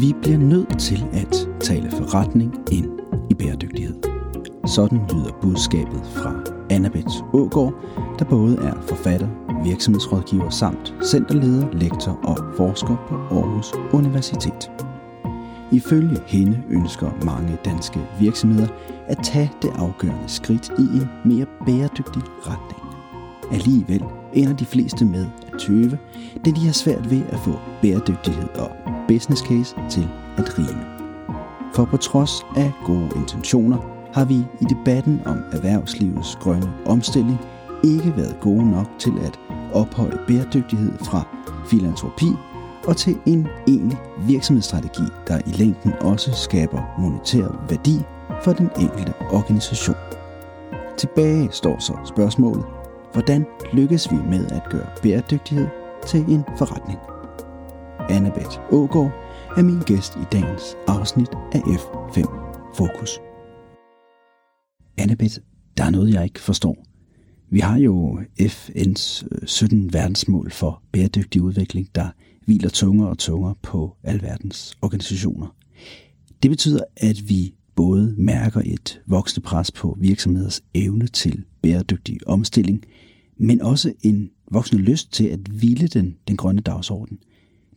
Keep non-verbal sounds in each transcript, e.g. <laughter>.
Vi bliver nødt til at tale forretning ind i bæredygtighed. Sådan lyder budskabet fra Annabeth Ågård, der både er forfatter, virksomhedsrådgiver samt centerleder, lektor og forsker på Aarhus Universitet. Ifølge hende ønsker mange danske virksomheder at tage det afgørende skridt i en mere bæredygtig retning. Alligevel ender de fleste med at tøve, da de har svært ved at få bæredygtighed og business case til at rime. For på trods af gode intentioner, har vi i debatten om erhvervslivets grønne omstilling ikke været gode nok til at ophøje bæredygtighed fra filantropi og til en egentlig virksomhedsstrategi, der i længden også skaber monetær værdi for den enkelte organisation. Tilbage står så spørgsmålet, hvordan lykkes vi med at gøre bæredygtighed til en forretning? Annabeth Ågaard er min gæst i dagens afsnit af F5 Fokus. Annabeth, der er noget, jeg ikke forstår. Vi har jo FN's 17 øh, verdensmål for bæredygtig udvikling, der hviler tungere og tungere på alverdens organisationer. Det betyder, at vi både mærker et voksende pres på virksomheders evne til bæredygtig omstilling, men også en voksende lyst til at hvile den, den grønne dagsorden.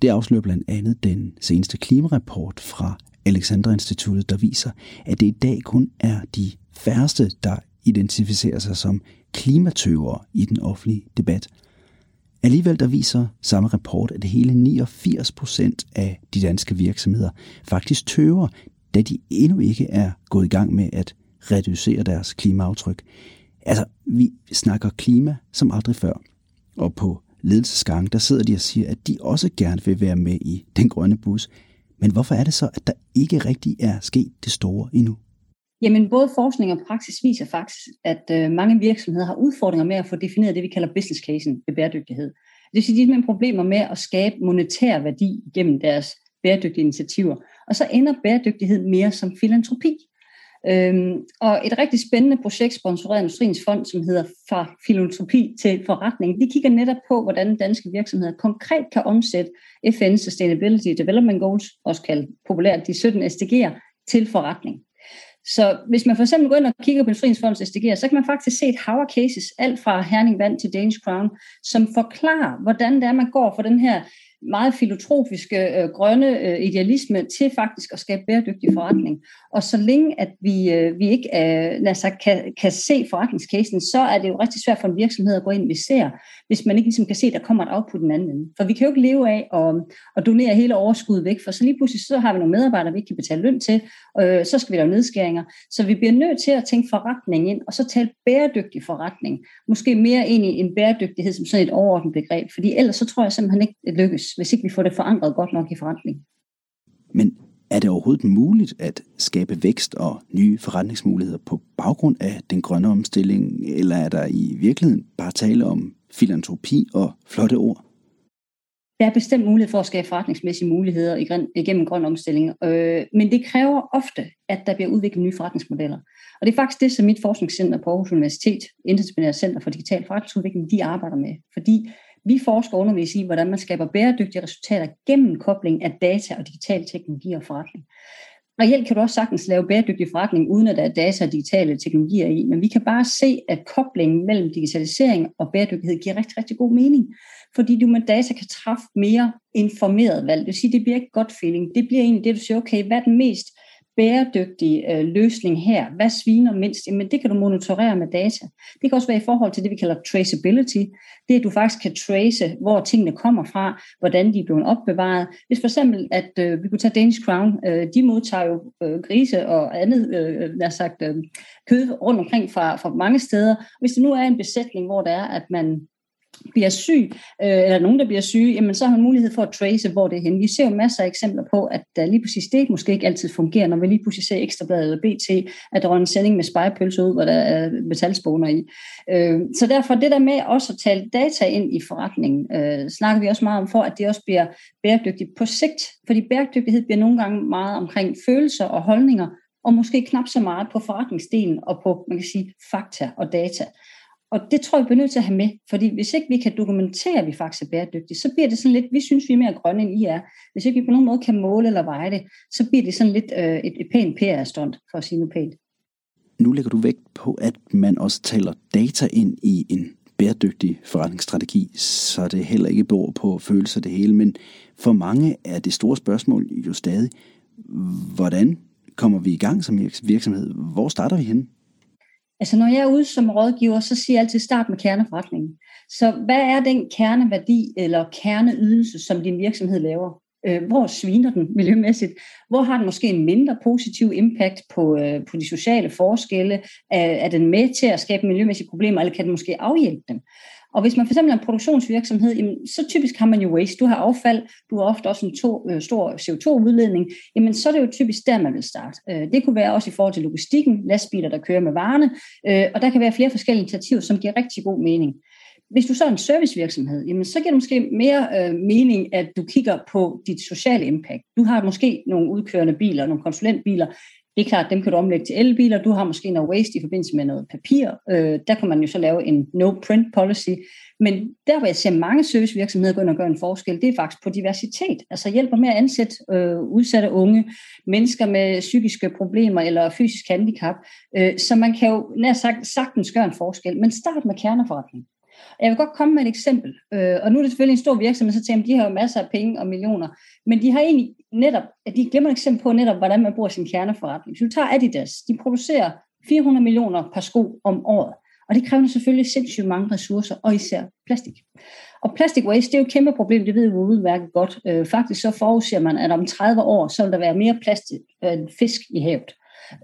Det afslører blandt andet den seneste klimarapport fra Alexandra Instituttet, der viser, at det i dag kun er de færreste, der identificerer sig som klimatøvere i den offentlige debat. Alligevel der viser samme rapport, at hele 89 procent af de danske virksomheder faktisk tøver, da de endnu ikke er gået i gang med at reducere deres klimaaftryk. Altså, vi snakker klima som aldrig før. Og på ledelsesgange, der sidder de og siger, at de også gerne vil være med i den grønne bus. Men hvorfor er det så, at der ikke rigtig er sket det store endnu? Jamen, både forskning og praksis viser faktisk, at øh, mange virksomheder har udfordringer med at få defineret det, vi kalder business casen ved bæredygtighed. Det vil sige, at de har problemer med at skabe monetær værdi gennem deres bæredygtige initiativer. Og så ender bæredygtighed mere som filantropi. Øhm, og et rigtig spændende projekt, sponsoreret af Industriens Fond, som hedder Fra Filantropi til Forretning, de kigger netop på, hvordan danske virksomheder konkret kan omsætte FN's Sustainability Development Goals, også kaldt populært de 17 SDG'er, til forretning. Så hvis man for eksempel går ind og kigger på Industriens Fonds SDG'er, så kan man faktisk se et hav af cases, alt fra Herning Vand til Danish Crown, som forklarer, hvordan det er, man går for den her meget filotropiske øh, grønne øh, idealisme til faktisk at skabe bæredygtig forretning. Og så længe at vi, øh, vi ikke øh, altså, kan, kan se forretningscasen, så er det jo rigtig svært for en virksomhed at gå ind og ser, hvis man ikke ligesom kan se, at der kommer et output den anden ende. For vi kan jo ikke leve af at, at donere hele overskuddet væk, for så lige pludselig så har vi nogle medarbejdere, vi ikke kan betale løn til, øh, så skal vi lave nedskæringer. Så vi bliver nødt til at tænke forretning ind, og så tale bæredygtig forretning. Måske mere ind i en bæredygtighed som sådan et overordnet begreb, fordi ellers så tror jeg simpelthen ikke, det lykkes hvis ikke vi får det forandret godt nok i forretning. Men er det overhovedet muligt at skabe vækst og nye forretningsmuligheder på baggrund af den grønne omstilling, eller er der i virkeligheden bare tale om filantropi og flotte ord? Der er bestemt mulighed for at skabe forretningsmæssige muligheder igennem grøn omstilling, øh, men det kræver ofte, at der bliver udviklet nye forretningsmodeller. Og det er faktisk det, som mit forskningscenter på Aarhus Universitet, Interdisciplinært Center for Digital Forretningsudvikling, de arbejder med. Fordi vi forsker undervis i, hvordan man skaber bæredygtige resultater gennem kobling af data og digitale teknologier og forretning. Reelt kan du også sagtens lave bæredygtig forretning, uden at der er data og digitale teknologier i, men vi kan bare se, at koblingen mellem digitalisering og bæredygtighed giver rigtig, rigtig god mening, fordi du med data kan træffe mere informeret valg. Det vil sige, det bliver ikke godt feeling. Det bliver egentlig det, du siger, okay, hvad er den mest bæredygtig øh, løsning her? Hvad sviner mindst? Jamen det kan du monitorere med data. Det kan også være i forhold til det, vi kalder traceability. Det, at du faktisk kan trace, hvor tingene kommer fra, hvordan de er blevet opbevaret. Hvis for eksempel, at øh, vi kunne tage Danish Crown, øh, de modtager jo øh, grise og andet øh, øh der sagt, øh, kød rundt omkring fra, fra mange steder. Hvis det nu er en besætning, hvor der er, at man bliver syg, øh, eller nogen, der bliver syge, jamen så har man mulighed for at trace, hvor det er henne. Vi ser jo masser af eksempler på, at der lige præcis det måske ikke altid fungerer, når vi lige pludselig ser Ekstrabladet eller BT, at der er en sending med spejepølse ud, hvor der er metalsponer i. Øh, så derfor det der med også at tale data ind i forretningen, øh, snakker vi også meget om, for at det også bliver bæredygtigt på sigt, fordi bæredygtighed bliver nogle gange meget omkring følelser og holdninger, og måske knap så meget på forretningsdelen og på, man kan sige, fakta og data. Og det tror jeg, vi er nødt til at have med, fordi hvis ikke vi kan dokumentere, at vi faktisk er bæredygtige, så bliver det sådan lidt, vi synes, vi er mere grønne, end I er. Hvis ikke vi på nogen måde kan måle eller veje det, så bliver det sådan lidt øh, et, et pænt PR-stunt, for at sige noget pænt. Nu lægger du vægt på, at man også taler data ind i en bæredygtig forretningsstrategi, så det heller ikke beror på følelser det hele. Men for mange er det store spørgsmål jo stadig, hvordan kommer vi i gang som virksomhed? Hvor starter vi henne? Altså når jeg er ude som rådgiver, så siger jeg altid start med kerneforretningen. Så hvad er den kerneværdi eller kerneydelse, som din virksomhed laver? Øh, hvor sviner den miljømæssigt? Hvor har den måske en mindre positiv impact på, øh, på de sociale forskelle? Er, er den med til at skabe miljømæssige problemer, eller kan den måske afhjælpe dem? Og hvis man for eksempel er en produktionsvirksomhed, jamen, så typisk har man jo waste. Du har affald, du har ofte også en to, øh, stor CO2-udledning. Jamen, så er det jo typisk der, man vil starte. Øh, det kunne være også i forhold til logistikken, lastbiler, der kører med varerne, øh, og der kan være flere forskellige initiativer, som giver rigtig god mening. Hvis du så er en servicevirksomhed, jamen så giver det måske mere øh, mening, at du kigger på dit sociale impact. Du har måske nogle udkørende biler, nogle konsulentbiler. Det er klart, dem kan du omlægge til elbiler. Du har måske noget waste i forbindelse med noget papir. Øh, der kan man jo så lave en no-print policy. Men der, hvor jeg ser mange servicevirksomheder gå ind og gøre en forskel, det er faktisk på diversitet. Altså hjælper med at ansætte øh, udsatte unge, mennesker med psykiske problemer eller fysisk handicap. Øh, så man kan jo nær sagt sagtens gøre en forskel. Men start med kerneforretning. Jeg vil godt komme med et eksempel, øh, og nu er det selvfølgelig en stor virksomhed, så tænker jeg, de har jo masser af penge og millioner, men de har egentlig netop, at de glemmer et eksempel på netop, hvordan man bruger sin kerneforretning. Så du tager Adidas, de producerer 400 millioner par sko om året, og det kræver selvfølgelig sindssygt mange ressourcer, og især plastik. Og plastic waste, det er jo et kæmpe problem, det ved vi udmærket godt. Øh, faktisk så forudser man, at om 30 år, så vil der være mere plastik øh, end fisk i havet.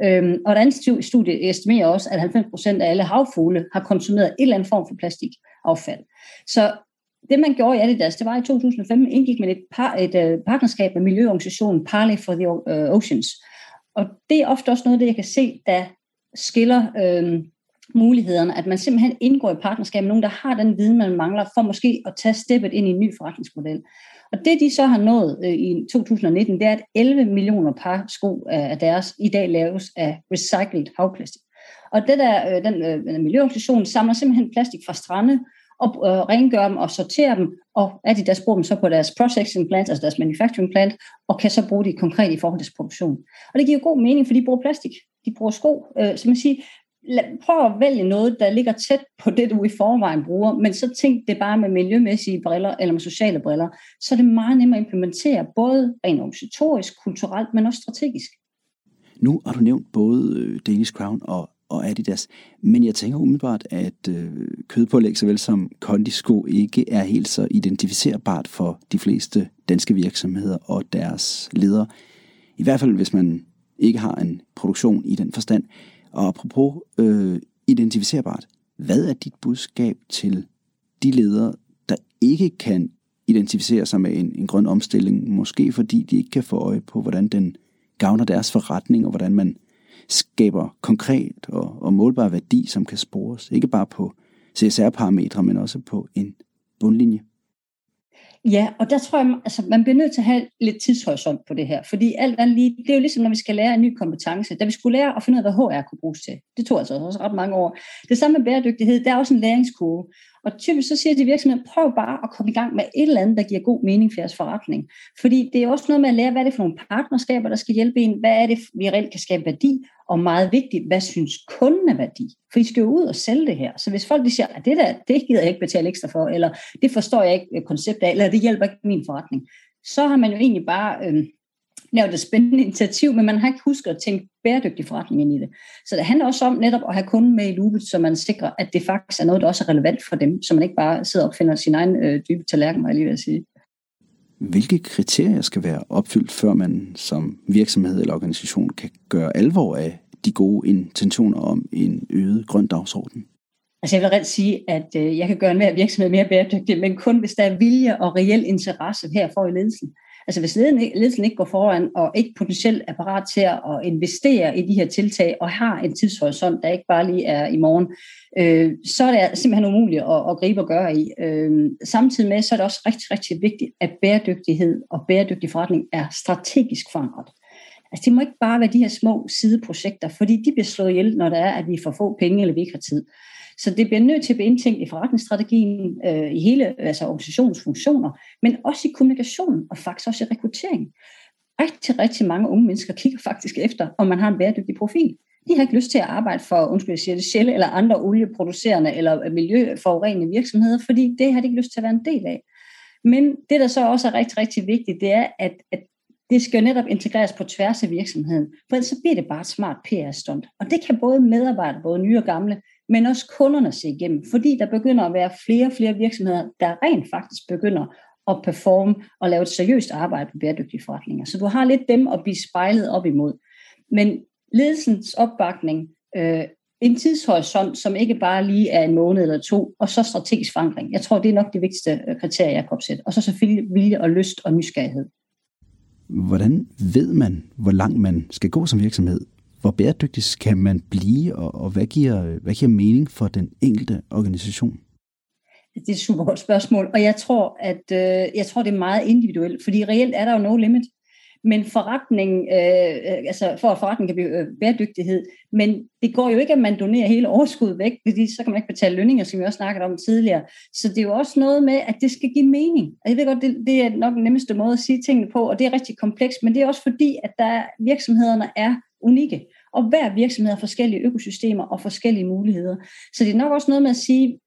Øhm, og et andet studie estimerer også, at 90% af alle havfugle har konsumeret en eller anden form for plastikaffald. Så det, man gjorde i Adidas, det var i 2015, indgik man et, par, et uh, partnerskab med miljøorganisationen Parley for the uh, Oceans. Og det er ofte også noget, det jeg kan se, der skiller øh, mulighederne, at man simpelthen indgår i partnerskab med nogen, der har den viden, man mangler, for måske at tage steppet ind i en ny forretningsmodel. Og det, de så har nået øh, i 2019, det er, at 11 millioner par sko af deres i dag laves af recycled havplastik. Og det der, øh, den øh, miljøorganisation samler simpelthen plastik fra strande, og øh, rengør dem og sorterer dem, og at de der bruger dem så på deres processing plant, altså deres manufacturing plant, og kan så bruge det konkret i forhold til produktion. Og det giver god mening, for de bruger plastik. De bruger sko. Øh, så man siger, prøv at vælge noget, der ligger tæt på det, du i forvejen bruger, men så tænk det bare med miljømæssige briller eller med sociale briller, så er det meget nemmere at implementere, både rent organisatorisk, kulturelt, men også strategisk. Nu har du nævnt både øh, Danish Crown og, og Adidas, men jeg tænker umiddelbart, at øh, kødpålæg såvel som kondisko ikke er helt så identificerbart for de fleste danske virksomheder og deres ledere. I hvert fald, hvis man ikke har en produktion i den forstand. Og apropos øh, identificerbart, hvad er dit budskab til de ledere, der ikke kan identificere sig med en, en grøn omstilling, måske fordi de ikke kan få øje på, hvordan den gavner deres forretning, og hvordan man skaber konkret og, og målbar værdi, som kan spores, ikke bare på CSR-parametre, men også på en bundlinje. Ja, og der tror jeg, altså, man bliver nødt til at have lidt tidshorisont på det her, fordi alt andet lige, det er jo ligesom, når vi skal lære en ny kompetence. Da vi skulle lære at finde ud af, hvad HR kunne bruges til. Det tog altså også ret mange år. Det samme med bæredygtighed, der er også en læringskurve. Og typisk så siger de virksomheder, prøv bare at komme i gang med et eller andet, der giver god mening for jeres forretning. Fordi det er også noget med at lære, hvad er det for nogle partnerskaber, der skal hjælpe en, hvad er det, vi reelt kan skabe værdi, og meget vigtigt, hvad synes kunden er værdi? For I skal jo ud og sælge det her. Så hvis folk de siger, at det der, det gider jeg ikke betale ekstra for, eller det forstår jeg ikke øh, konceptet af, eller det hjælper ikke min forretning, så har man jo egentlig bare øh, lavet et spændende initiativ, men man har ikke husket at tænke bæredygtig forretning ind i det. Så det handler også om netop at have kunden med i loopet, så man sikrer, at det faktisk er noget, der også er relevant for dem, så man ikke bare sidder og finder sin egen øh, dybe tallerken, må jeg lige vil sige. Hvilke kriterier skal være opfyldt, før man som virksomhed eller organisation kan gøre alvor af de gode intentioner om en øget grøn dagsorden? Altså jeg vil rent sige, at øh, jeg kan gøre en virksomhed mere bæredygtig, men kun hvis der er vilje og reel interesse her for i ledelsen. Altså hvis ledelsen ikke går foran og ikke potentielt er parat til at investere i de her tiltag og har en tidshorisont, der ikke bare lige er i morgen, øh, så er det simpelthen umuligt at, at gribe og gøre i. Øh, samtidig med, så er det også rigtig, rigtig vigtigt, at bæredygtighed og bæredygtig forretning er strategisk forankret. Altså, det må ikke bare være de her små sideprojekter, fordi de bliver slået ihjel, når der er, at vi får få penge, eller vi ikke har tid. Så det bliver nødt til at blive indtænkt i forretningsstrategien, øh, i hele altså organisationens funktioner, men også i kommunikation og faktisk også i rekruttering. Rigtig, rigtig mange unge mennesker kigger faktisk efter, om man har en bæredygtig profil. De har ikke lyst til at arbejde for, undskyld, jeg siger det, Shell eller andre olieproducerende eller miljøforurenende virksomheder, fordi det har de ikke lyst til at være en del af. Men det, der så også er rigtig, rigtig vigtigt, det er, at, at det skal jo netop integreres på tværs af virksomheden, for ellers så bliver det bare et smart PR-stunt. Og det kan både medarbejdere, både nye og gamle, men også kunderne se igennem, fordi der begynder at være flere og flere virksomheder, der rent faktisk begynder at performe og lave et seriøst arbejde på bæredygtige forretninger. Så du har lidt dem at blive spejlet op imod. Men ledelsens opbakning, øh, en tidshorisont, som ikke bare lige er en måned eller to, og så strategisk forankring. Jeg tror, det er nok det vigtigste øh, kriterie, jeg kan opsætte. Og så selvfølgelig vilje og lyst og nysgerrighed. Hvordan ved man, hvor langt man skal gå som virksomhed? Hvor bæredygtig skal man blive, og, og hvad, giver, hvad giver mening for den enkelte organisation? Altså, det er et super godt spørgsmål, og jeg tror, at øh, jeg tror, det er meget individuelt, fordi reelt er der jo no limit. Men forretning, øh, altså for at forretningen kan blive øh, bæredygtighed, men det går jo ikke, at man donerer hele overskuddet væk, fordi så kan man ikke betale lønninger, som vi også snakkede om tidligere. Så det er jo også noget med, at det skal give mening. Og jeg ved godt, det, det er nok den nemmeste måde at sige tingene på, og det er rigtig komplekst, men det er også fordi, at der virksomhederne er unikke. Og hver virksomhed har forskellige økosystemer og forskellige muligheder. Så det er nok også noget med at sige,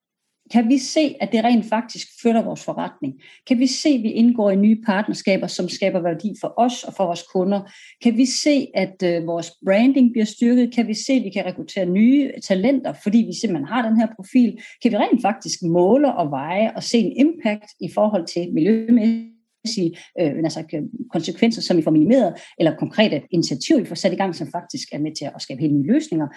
kan vi se, at det rent faktisk flytter vores forretning? Kan vi se, at vi indgår i nye partnerskaber, som skaber værdi for os og for vores kunder? Kan vi se, at øh, vores branding bliver styrket? Kan vi se, at vi kan rekruttere nye talenter, fordi vi simpelthen har den her profil? Kan vi rent faktisk måle og veje og se en impact i forhold til sige, øh, altså, konsekvenser, som vi får minimeret, eller konkrete initiativer, vi får sat i gang, som faktisk er med til at skabe helt nye løsninger.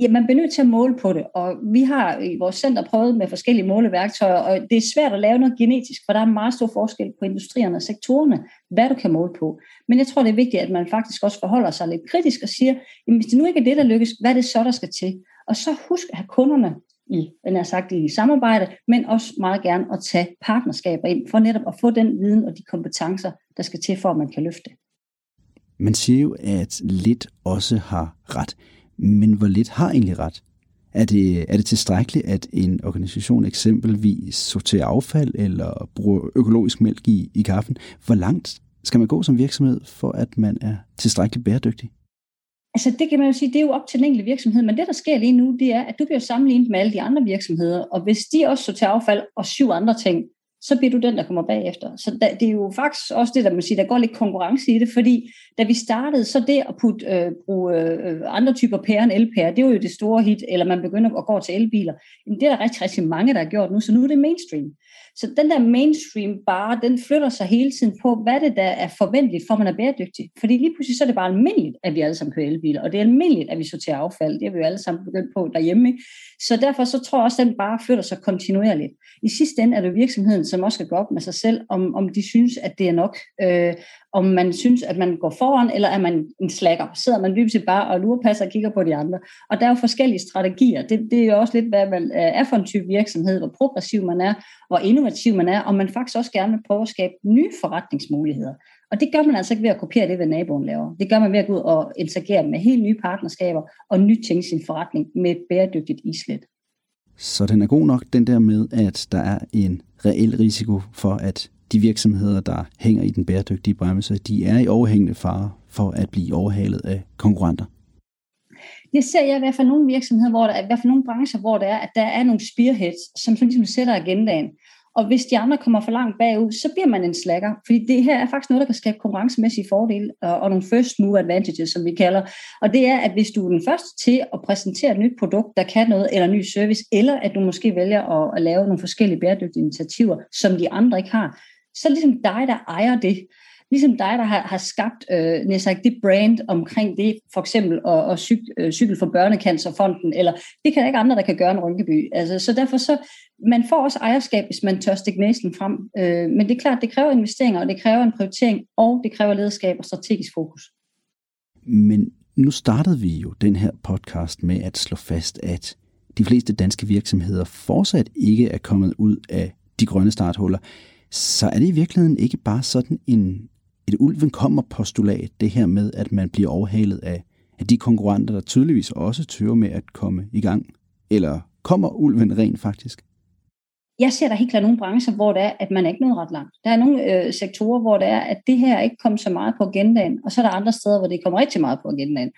Ja, man bliver nødt til at måle på det, og vi har i vores center prøvet med forskellige måleværktøjer, og det er svært at lave noget genetisk, for der er meget stor forskel på industrierne og sektorerne, hvad du kan måle på. Men jeg tror, det er vigtigt, at man faktisk også forholder sig lidt kritisk og siger, jamen, hvis det nu ikke er det, der lykkes, hvad er det så, der skal til? Og så husk at have kunderne i, den er sagt, i samarbejde, men også meget gerne at tage partnerskaber ind, for netop at få den viden og de kompetencer, der skal til, for at man kan løfte. Man siger jo, at lidt også har ret. Men hvor lidt har egentlig ret? Er det, er det tilstrækkeligt, at en organisation eksempelvis sorterer affald eller bruger økologisk mælk i, i kaffen? Hvor langt skal man gå som virksomhed, for at man er tilstrækkeligt bæredygtig? Altså det kan man jo sige, det er jo op til den enkelte virksomhed, men det der sker lige nu, det er, at du bliver sammenlignet med alle de andre virksomheder, og hvis de også sorterer affald og syv andre ting, så bliver du den, der kommer bagefter. Så der, det er jo faktisk også det, der man siger, der går lidt konkurrence i det, fordi da vi startede, så det at putte, øh, bruge øh, andre typer pære end elpære, det var jo det store hit, eller man begynder at gå til elbiler. Men det er der rigtig, rigtig mange, der har gjort nu, så nu er det mainstream. Så den der mainstream bare, den flytter sig hele tiden på, hvad det der er forventeligt, for man er bæredygtig. Fordi lige pludselig så er det bare almindeligt, at vi alle sammen kører elbiler, og det er almindeligt, at vi sorterer affald. Det har vi jo alle sammen begyndt på derhjemme. Ikke? Så derfor så tror jeg også, at den bare flytter sig kontinuerligt. I sidste ende er det virksomheden, som også skal gå op med sig selv, om, om de synes, at det er nok. Øh, om man synes, at man går foran, eller er man en slacker. Sidder man dybest bare og lurepasser og kigger på de andre. Og der er jo forskellige strategier. Det, det er jo også lidt, hvad man øh, er for en type virksomhed, hvor progressiv man er, hvor innovativ man er, og man faktisk også gerne vil prøve at skabe nye forretningsmuligheder. Og det gør man altså ikke ved at kopiere det, hvad naboen laver. Det gør man ved at gå ud og interagere med helt nye partnerskaber og nytænke sin forretning med et bæredygtigt islet. Så den er god nok, den der med, at der er en reel risiko for, at de virksomheder, der hænger i den bæredygtige bremse, de er i overhængende fare for at blive overhalet af konkurrenter? Det ser jeg i hvert fald nogle virksomheder, hvor der er, i hvert fald nogle brancher, hvor der er, at der er nogle spearheads, som, som ligesom sætter agendaen. Og hvis de andre kommer for langt bagud, så bliver man en slacker. Fordi det her er faktisk noget, der kan skabe konkurrencemæssige fordele og, og nogle first move advantages, som vi kalder. Og det er, at hvis du er den første til at præsentere et nyt produkt, der kan noget, eller en ny service, eller at du måske vælger at, at lave nogle forskellige bæredygtige initiativer, som de andre ikke har, så er det ligesom dig, der ejer det. Ligesom dig, der har, har skabt øh, sagt, det brand omkring det, for eksempel at, at cyk, øh, cykle for Børnecancerfonden, eller det kan der ikke andre, der kan gøre en Rynkeby. Altså, så derfor så, man får også ejerskab, hvis man tør stikke næsen frem. Øh, men det er klart, det kræver investeringer, og det kræver en prioritering, og det kræver lederskab og strategisk fokus. Men nu startede vi jo den her podcast med at slå fast, at de fleste danske virksomheder fortsat ikke er kommet ud af de grønne starthuller så er det i virkeligheden ikke bare sådan en, et ulven kommer postulat, det her med, at man bliver overhalet af, af de konkurrenter, der tydeligvis også tøver med at komme i gang? Eller kommer ulven rent faktisk? jeg ser der helt klart nogle brancher, hvor det er, at man er ikke nået ret langt. Der er nogle øh, sektorer, hvor det er, at det her ikke kommer så meget på agendaen, og så er der andre steder, hvor det kommer rigtig meget på agendaen.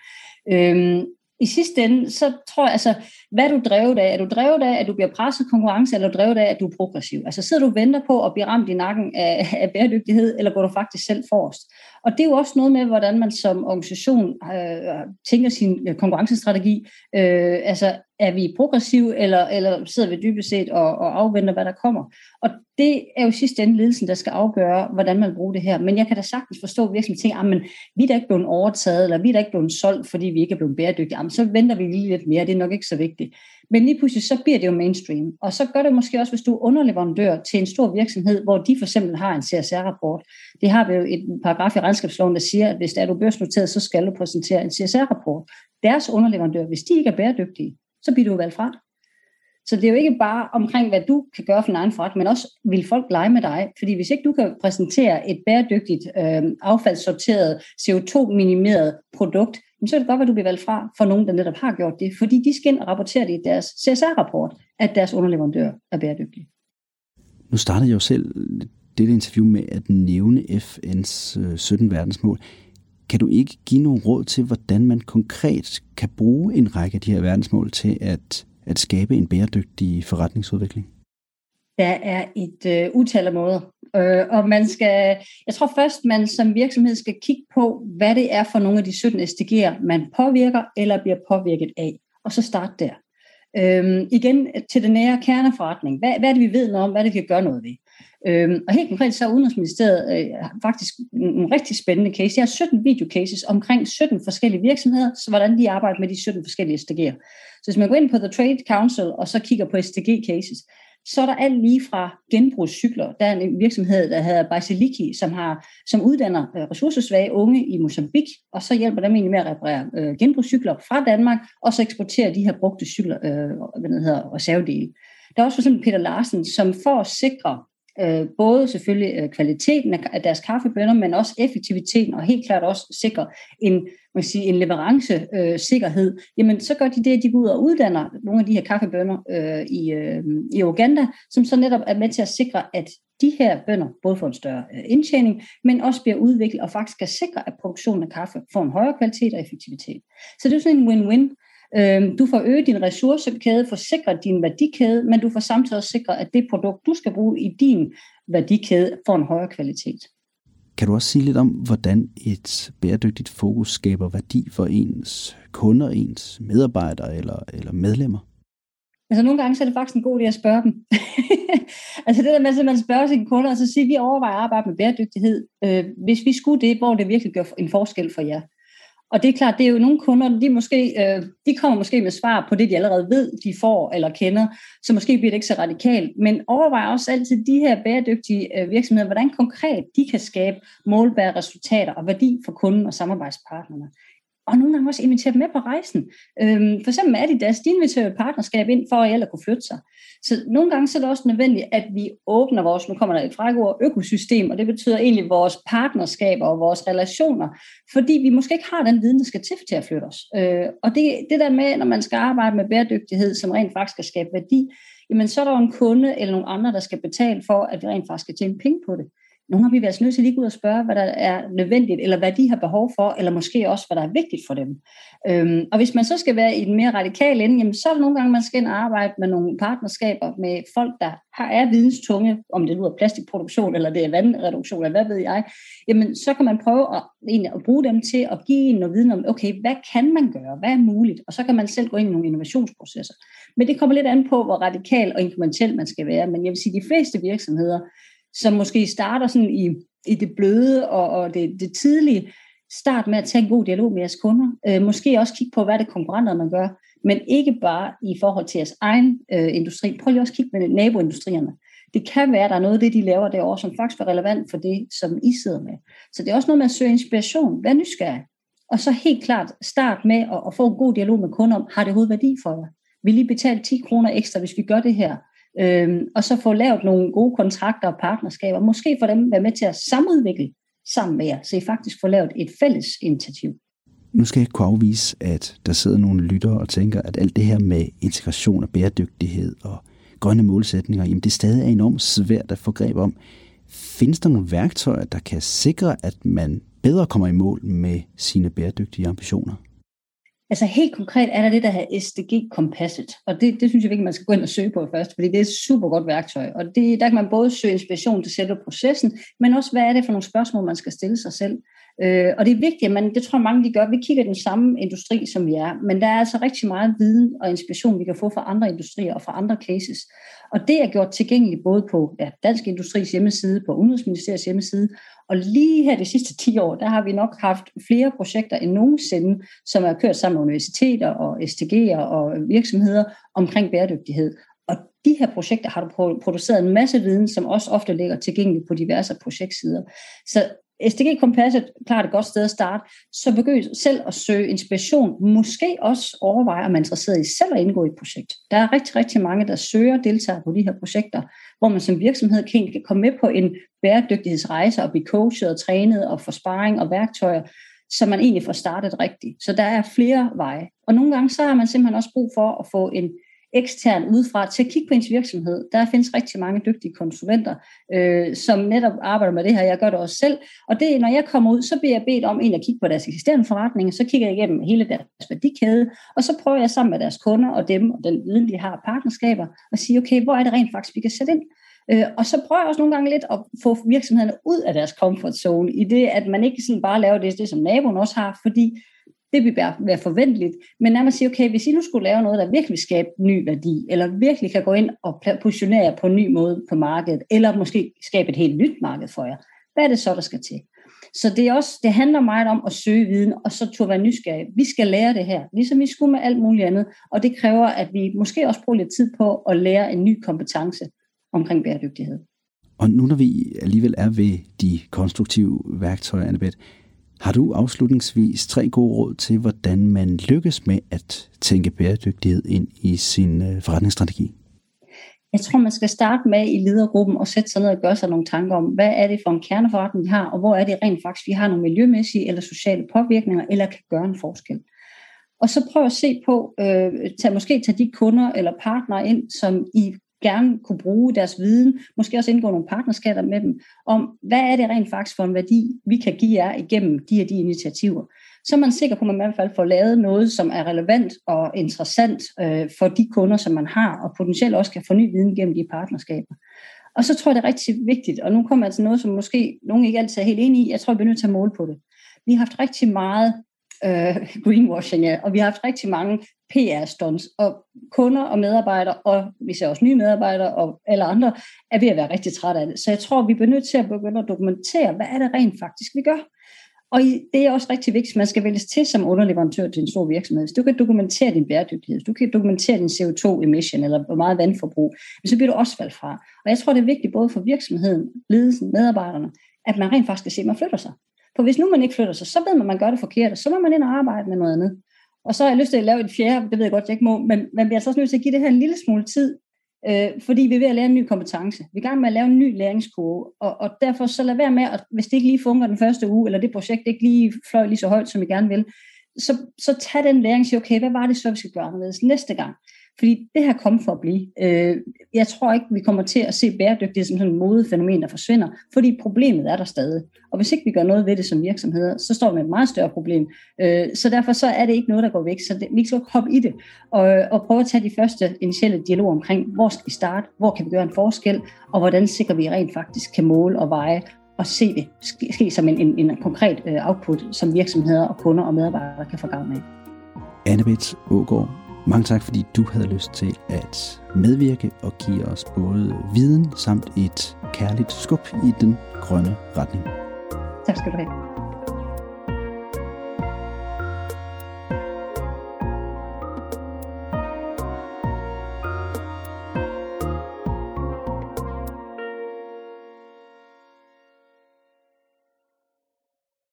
Øhm, i sidste ende, så tror jeg, altså, hvad er du drevet af? Er du drevet af, at du bliver presset konkurrence, eller er du drevet af, at du er progressiv? Altså sidder du og venter på at blive ramt i nakken af, af bæredygtighed, eller går du faktisk selv forrest? Og det er jo også noget med, hvordan man som organisation øh, tænker sin konkurrencestrategi. Øh, altså, er vi progressive, eller, eller sidder vi dybest set og, og afventer, hvad der kommer? Og det er jo sidste ende ledelsen, der skal afgøre, hvordan man bruger det her. Men jeg kan da sagtens forstå at virksomheden tænker, ah, at vi er da ikke blevet overtaget, eller vi er da ikke blevet solgt, fordi vi ikke er blevet bæredygtige. Jamen, så venter vi lige lidt mere, det er nok ikke så vigtigt. Men lige pludselig så bliver det jo mainstream. Og så gør det måske også, hvis du er underleverandør til en stor virksomhed, hvor de for eksempel har en CSR-rapport. Det har vi jo et paragraf i regnskabsloven, der siger, at hvis der er du børsnoteret, så skal du præsentere en CSR-rapport. Deres underleverandør, hvis de ikke er bæredygtige, så bliver du valgt fra. Så det er jo ikke bare omkring, hvad du kan gøre for din egen forretning, men også vil folk lege med dig. Fordi hvis ikke du kan præsentere et bæredygtigt, øh, affaldssorteret, CO2-minimeret produkt, så er det godt, at du bliver valgt fra for nogen, der netop har gjort det. Fordi de skal ind og rapportere det i deres CSR-rapport, at deres underleverandør er bæredygtig. Nu startede jeg jo selv dette interview med at nævne FN's 17 øh, verdensmål. Kan du ikke give nogle råd til, hvordan man konkret kan bruge en række af de her verdensmål til at, at skabe en bæredygtig forretningsudvikling? Der er et øh, utal af måder. Øh, og man skal, jeg tror først, man som virksomhed skal kigge på, hvad det er for nogle af de 17 SDG'er, man påvirker eller bliver påvirket af. Og så starte der. Øhm, igen til den nære kerneforretning. Hvad, hvad er det, vi ved noget om? Hvad er det, vi kan gøre noget ved? Øhm, og helt konkret så er Udenrigsministeriet øh, faktisk en, rigtig spændende case. Jeg har 17 videocases omkring 17 forskellige virksomheder, så hvordan de arbejder med de 17 forskellige SDG'er. Så hvis man går ind på The Trade Council og så kigger på SDG-cases, så er der alt lige fra genbrugscykler. Der er en virksomhed, der hedder Basiliki, som, har, som uddanner øh, ressourcesvage unge i Mozambique, og så hjælper dem egentlig med at reparere øh, genbrugscykler fra Danmark, og så eksportere de her brugte cykler, øh, hvad det hedder, reservedele. Der er også for eksempel Peter Larsen, som for at sikre øh, både selvfølgelig øh, kvaliteten af deres kaffebønner, men også effektiviteten, og helt klart også sikre en, man kan sige, en leverancesikkerhed, øh, jamen så gør de det, at de går ud og uddanner nogle af de her kaffebønner øh, i, øh, i Uganda, som så netop er med til at sikre, at de her bønder både får en større øh, indtjening, men også bliver udviklet og faktisk kan sikre, at produktionen af kaffe får en højere kvalitet og effektivitet. Så det er sådan en win-win du får øget din ressourcekæde, får sikret din værdikæde, men du får samtidig også sikret, at det produkt, du skal bruge i din værdikæde, får en højere kvalitet. Kan du også sige lidt om, hvordan et bæredygtigt fokus skaber værdi for ens kunder, ens medarbejdere eller, eller medlemmer? Altså nogle gange så er det faktisk en god idé at spørge dem. <laughs> altså det der med, at man spørger sine kunder, og så siger, vi overvejer at arbejde med bæredygtighed. Øh, hvis vi skulle det, hvor det virkelig gør en forskel for jer. Og det er klart, det er jo nogle kunder, de, måske, øh, de kommer måske med svar på det, de allerede ved, de får eller kender, så måske bliver det ikke så radikalt. Men overvej også altid de her bæredygtige øh, virksomheder, hvordan konkret de kan skabe målbare resultater og værdi for kunden og samarbejdspartnerne og nogle gange også invitere dem med på rejsen. Øhm, for eksempel Adidas, de inviterer et partnerskab ind for at alle kunne flytte sig. Så nogle gange så er det også nødvendigt, at vi åbner vores, nu kommer der et frækord, økosystem, og det betyder egentlig vores partnerskaber og vores relationer, fordi vi måske ikke har den viden, der skal til til at flytte os. Øh, og det, det der med, når man skal arbejde med bæredygtighed, som rent faktisk skal skabe værdi, jamen så er der jo en kunde eller nogle andre, der skal betale for, at vi rent faktisk skal tjene penge på det nogle gange vi altså nødt til lige ud og spørge, hvad der er nødvendigt, eller hvad de har behov for, eller måske også, hvad der er vigtigt for dem. Øhm, og hvis man så skal være i den mere radikale ende, jamen, så er det nogle gange, man skal ind og arbejde med nogle partnerskaber med folk, der har, er videnstunge, om det nu er plastikproduktion, eller det er vandreduktion, eller hvad ved jeg, jamen så kan man prøve at, egentlig, at bruge dem til at give en noget viden om, okay, hvad kan man gøre, hvad er muligt, og så kan man selv gå ind i nogle innovationsprocesser. Men det kommer lidt an på, hvor radikal og inkrementel man skal være, men jeg vil sige, at de fleste virksomheder, som måske starter sådan i, i det bløde og, og det, det tidlige, start med at tage en god dialog med jeres kunder. Øh, måske også kigge på, hvad det konkurrenter, man gør, men ikke bare i forhold til jeres egen øh, industri. Prøv lige også at kigge med naboindustrierne. Det kan være, at der er noget af det, de laver derovre, som faktisk er relevant for det, som I sidder med. Så det er også noget med at søge inspiration. Hvad nysgerrig. Og så helt klart start med at, at få en god dialog med kunder om, har det hovedet værdi for jer? Vil I betale 10 kroner ekstra, hvis vi gør det her? Øhm, og så få lavet nogle gode kontrakter og partnerskaber. Måske for dem være med til at samudvikle sammen med jer, så I faktisk får lavet et fælles initiativ. Nu skal jeg kunne afvise, at der sidder nogle lyttere og tænker, at alt det her med integration og bæredygtighed og grønne målsætninger, jamen det stadig er enormt svært at få greb om. Findes der nogle værktøjer, der kan sikre, at man bedre kommer i mål med sine bæredygtige ambitioner? Altså helt konkret er der det, der hedder SDG-kompasset, og det, det synes jeg virkelig, man skal gå ind og søge på først, fordi det er et super godt værktøj, og det, der kan man både søge inspiration til selve processen, men også hvad er det for nogle spørgsmål, man skal stille sig selv. Øh, og det er vigtigt, men det tror jeg mange de gør. Vi kigger den samme industri, som vi er, men der er altså rigtig meget viden og inspiration, vi kan få fra andre industrier og fra andre cases. Og det er gjort tilgængeligt både på ja, Dansk Industris hjemmeside, på Udenrigsministeriets hjemmeside, og lige her de sidste 10 år, der har vi nok haft flere projekter end nogensinde, som er kørt sammen med universiteter og STG'er og virksomheder omkring bæredygtighed. Og de her projekter har du produceret en masse viden, som også ofte ligger tilgængeligt på diverse projektsider. Så SDG Kompasset klart et godt sted at starte, så begynd selv at søge inspiration. Måske også overveje, om man er interesseret i selv at indgå i et projekt. Der er rigtig, rigtig mange, der søger deltager på de her projekter, hvor man som virksomhed kan komme med på en bæredygtighedsrejse og blive coachet og trænet og få sparring og værktøjer, så man egentlig får startet rigtigt. Så der er flere veje. Og nogle gange så har man simpelthen også brug for at få en ekstern udefra til at kigge på ens virksomhed. Der findes rigtig mange dygtige konsulenter, øh, som netop arbejder med det her. Jeg gør det også selv. Og det, når jeg kommer ud, så bliver jeg bedt om en at kigge på deres eksisterende forretning, så kigger jeg igennem hele deres værdikæde, og så prøver jeg sammen med deres kunder og dem og den viden, de har partnerskaber, at sige, okay, hvor er det rent faktisk, vi kan sætte ind? Øh, og så prøver jeg også nogle gange lidt at få virksomhederne ud af deres comfort zone, i det, at man ikke sådan bare laver det, det som naboen også har, fordi det vil være forventeligt, men nærmest sige, okay, hvis I nu skulle lave noget, der virkelig skaber ny værdi, eller virkelig kan gå ind og positionere på en ny måde på markedet, eller måske skabe et helt nyt marked for jer, hvad er det så, der skal til? Så det, er også, det handler meget om at søge viden, og så turde være nysgerrig. Vi skal lære det her, ligesom vi skulle med alt muligt andet, og det kræver, at vi måske også bruger lidt tid på at lære en ny kompetence omkring bæredygtighed. Og nu når vi alligevel er ved de konstruktive værktøjer, Annabeth, har du afslutningsvis tre gode råd til, hvordan man lykkes med at tænke bæredygtighed ind i sin øh, forretningsstrategi? Jeg tror, man skal starte med i ledergruppen og sætte sig ned og gøre sig nogle tanker om, hvad er det for en kerneforretning, vi har, og hvor er det rent faktisk, vi har nogle miljømæssige eller sociale påvirkninger, eller kan gøre en forskel. Og så prøv at se på, øh, tag, måske tage de kunder eller partnere ind, som I gerne kunne bruge deres viden, måske også indgå nogle partnerskaber med dem, om hvad er det rent faktisk for en værdi, vi kan give jer igennem de her de initiativer. Så er man sikker på, at man i hvert fald får lavet noget, som er relevant og interessant øh, for de kunder, som man har, og potentielt også kan få ny viden gennem de partnerskaber. Og så tror jeg, det er rigtig vigtigt, og nu kommer jeg til noget, som måske nogen ikke altid er helt enige i, jeg tror, vi er nødt til at måle på det. Vi har haft rigtig meget øh, greenwashing, ja. og vi har haft rigtig mange PR-stunts, og kunder og medarbejdere, og vi ser også nye medarbejdere og alle andre, er ved at være rigtig trætte af det. Så jeg tror, vi bliver nødt til at begynde at dokumentere, hvad er det rent faktisk, vi gør. Og det er også rigtig vigtigt, at man skal vælges til som underleverandør til en stor virksomhed. Hvis du kan dokumentere din bæredygtighed, hvis du kan dokumentere din CO2-emission eller hvor meget vandforbrug, så bliver du også valgt fra. Og jeg tror, det er vigtigt både for virksomheden, ledelsen, medarbejderne, at man rent faktisk kan se, at man flytter sig. For hvis nu man ikke flytter sig, så ved man, at man gør det forkert, og så må man ind og arbejde med noget andet. Og så har jeg lyst til at lave et fjerde, det ved jeg godt, jeg ikke må, men man bliver altså også nødt til at give det her en lille smule tid, øh, fordi vi er ved at lære en ny kompetence. Vi er i gang med at lave en ny læringskurve, og, og derfor så lad være med, at hvis det ikke lige fungerer den første uge, eller det projekt ikke lige fløj lige så højt, som vi gerne vil, så, så tag den læring og sig, okay, hvad var det så, vi skal gøre anderledes næste gang? Fordi det her kommer for at blive. Øh, jeg tror ikke, vi kommer til at se bæredygtighed som sådan et modefænomen, der forsvinder, fordi problemet er der stadig. Og hvis ikke vi gør noget ved det som virksomheder, så står vi med et meget større problem. Øh, så derfor så er det ikke noget, der går væk. Så det, vi skal hoppe i det og, og prøve at tage de første initielle dialoger omkring, hvor skal vi starte, hvor kan vi gøre en forskel, og hvordan sikrer vi rent faktisk kan måle og veje og se det ske, ske som en, en, en konkret øh, output, som virksomheder og kunder og medarbejdere kan få gavn af. Annabeth Ågaard, mange tak, fordi du havde lyst til at medvirke og give os både viden samt et kærligt skub i den grønne retning. Tak skal du have.